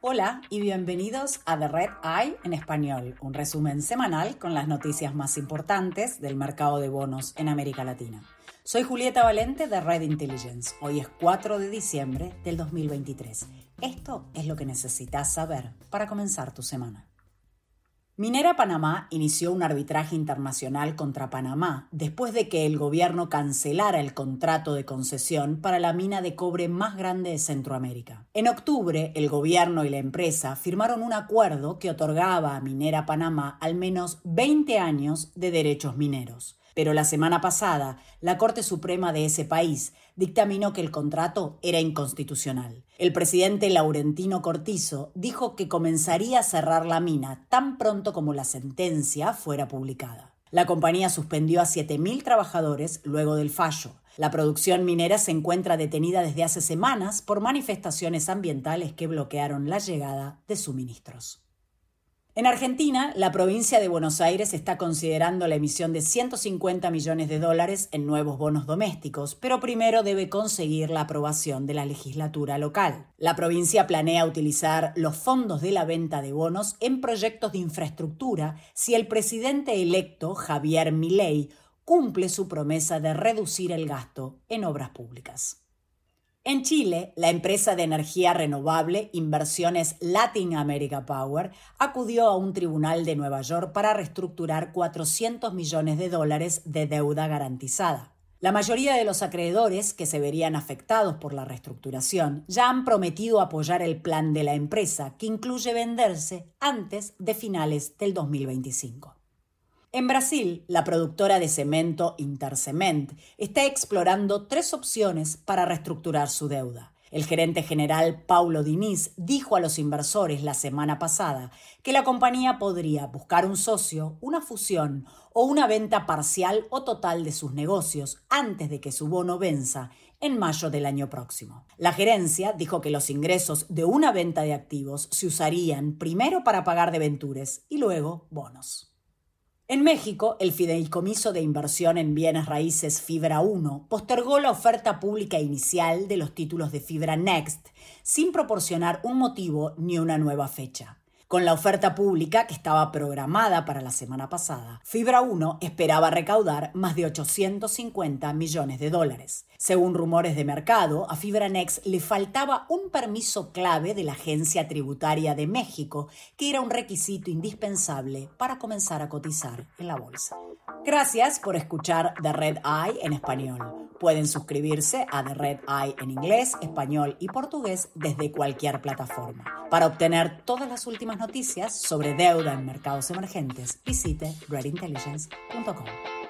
Hola y bienvenidos a The Red Eye en español, un resumen semanal con las noticias más importantes del mercado de bonos en América Latina. Soy Julieta Valente de Red Intelligence. Hoy es 4 de diciembre del 2023. Esto es lo que necesitas saber para comenzar tu semana. Minera Panamá inició un arbitraje internacional contra Panamá después de que el gobierno cancelara el contrato de concesión para la mina de cobre más grande de Centroamérica. En octubre, el gobierno y la empresa firmaron un acuerdo que otorgaba a Minera Panamá al menos 20 años de derechos mineros. Pero la semana pasada, la Corte Suprema de ese país dictaminó que el contrato era inconstitucional. El presidente Laurentino Cortizo dijo que comenzaría a cerrar la mina tan pronto como la sentencia fuera publicada. La compañía suspendió a 7.000 trabajadores luego del fallo. La producción minera se encuentra detenida desde hace semanas por manifestaciones ambientales que bloquearon la llegada de suministros. En Argentina, la provincia de Buenos Aires está considerando la emisión de 150 millones de dólares en nuevos bonos domésticos, pero primero debe conseguir la aprobación de la legislatura local. La provincia planea utilizar los fondos de la venta de bonos en proyectos de infraestructura si el presidente electo, Javier Milei, cumple su promesa de reducir el gasto en obras públicas. En Chile, la empresa de energía renovable Inversiones Latin America Power acudió a un tribunal de Nueva York para reestructurar 400 millones de dólares de deuda garantizada. La mayoría de los acreedores que se verían afectados por la reestructuración ya han prometido apoyar el plan de la empresa, que incluye venderse antes de finales del 2025. En Brasil, la productora de cemento Intercement está explorando tres opciones para reestructurar su deuda. El gerente general Paulo Diniz dijo a los inversores la semana pasada que la compañía podría buscar un socio, una fusión o una venta parcial o total de sus negocios antes de que su bono venza en mayo del año próximo. La gerencia dijo que los ingresos de una venta de activos se usarían primero para pagar debentures y luego bonos. En México, el Fideicomiso de Inversión en Bienes Raíces Fibra 1 postergó la oferta pública inicial de los títulos de Fibra Next sin proporcionar un motivo ni una nueva fecha. Con la oferta pública que estaba programada para la semana pasada, Fibra 1 esperaba recaudar más de 850 millones de dólares. Según rumores de mercado, a Fibra Next le faltaba un permiso clave de la Agencia Tributaria de México, que era un requisito indispensable para comenzar a cotizar en la bolsa. Gracias por escuchar The Red Eye en español. Pueden suscribirse a The Red Eye en inglés, español y portugués desde cualquier plataforma. Para obtener todas las últimas noticias sobre deuda en mercados emergentes, visite redintelligence.com.